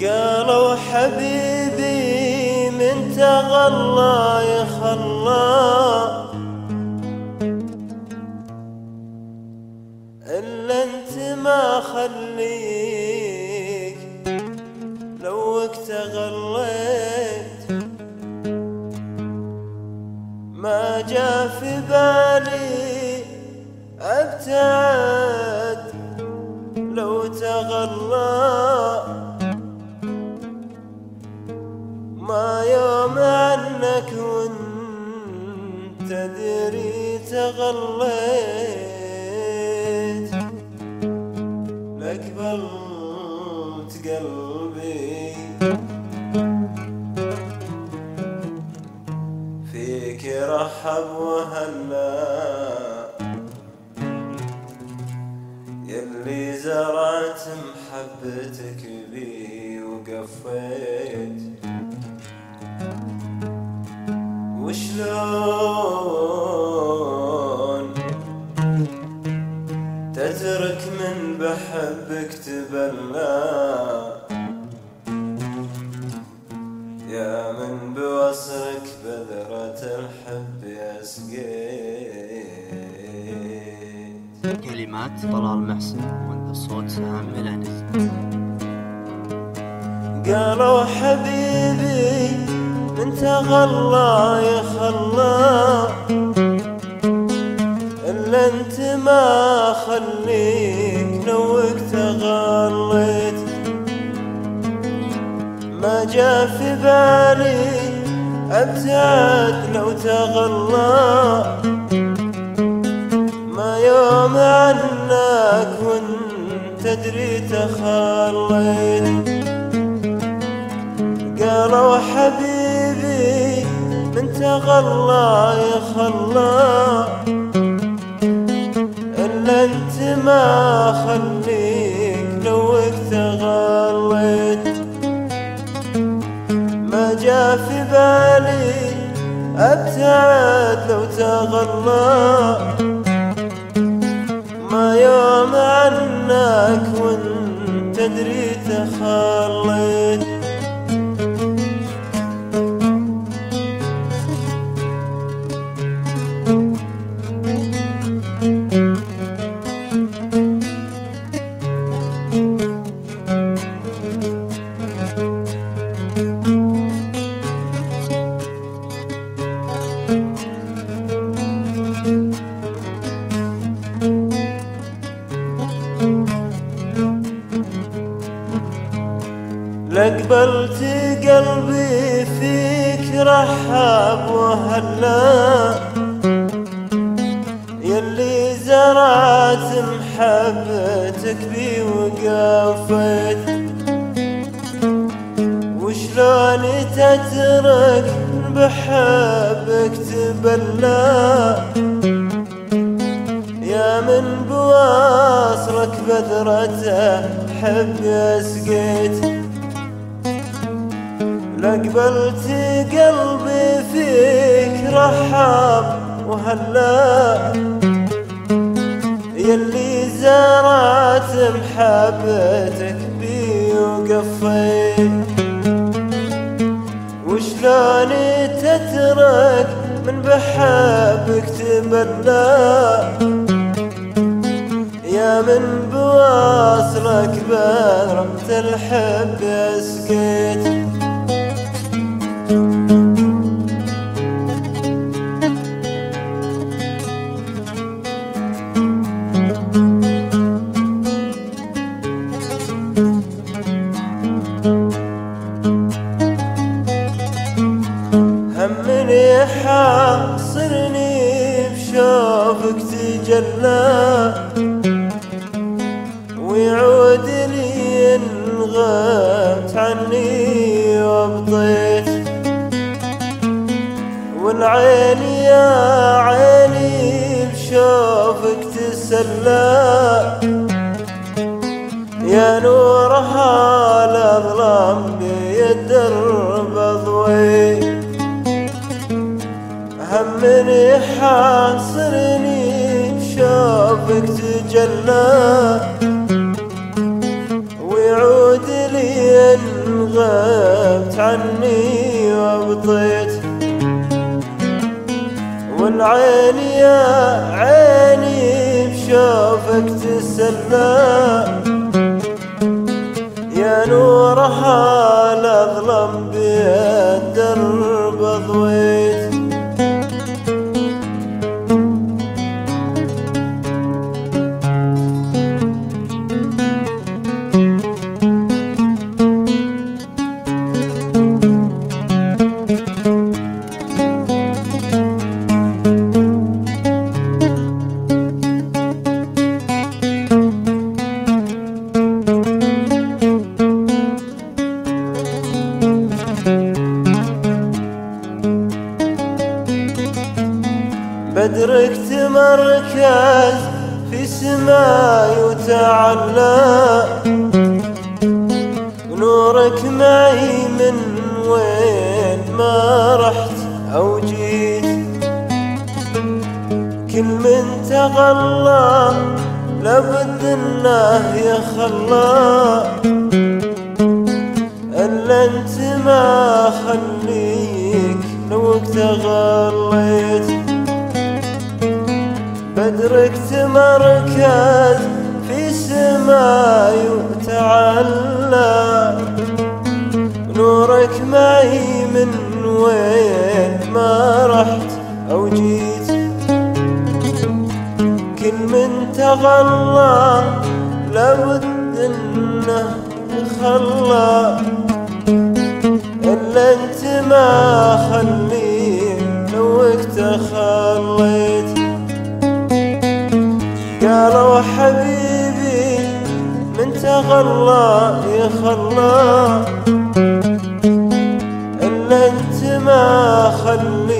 قالوا حبيبي من تغلى يخلى إلا أنت ما خليك لو تغليت ما جاء في بالي أبتعد. محبتك بي وقفيت. وشلون تترك من بحبك تبلى؟ يا من بوصلك بذرة الحب يسقيت. كلمات طلال محسن. صوت ميلانيز قالوا حبيبي من تغلى يخلى إلا انت ما خليك لوك تغليت ما جاء في بالي أبتعد لو تغلى ما يوم عنك وانت تدري تخليت قالوا حبيبي من تغلى يخلى إلا انت ما خليك لوك تغليت ما جاء في بالي أبتعد لو تغلى وانت تدري لقبلت قلبي فيك رحب وهلا يلي زرعت محبتك بي وقفيت وشلون تترك بحبك تبلى؟ يا من بواصلك بذرته حب سقيت لقبلت قلبي فيك رحب وهلا يلي زرعت محبتك بي وقفيت. وشلون تترك من بحبك تبلى يا من بواصلك بذرة الحب سقيت همني حاصرني بشوفك تجلى. ويعود لي إن تسلى يا نورها الاظلام بيدرب ضوي همني حاصرني بشوفك تجلى. ويعود لي غبت عني وابطيت والعين يا عيني بشوفك تسلى. يا نورها الاظلم بدرك تمركز في سماي وتعلى نورك معي من وين ما رحت أو جيت. كل من تغلى لابد أنه يخلى. ألا أنت ما خليك لو تغليت بدرك تمركز في سماي وتعلى نورك معي من وين ما رحت أو جيت. كل من تغلى لابد إنه يخلى إلا أنت ما غلا يا خلا. إلا أنت ما خلي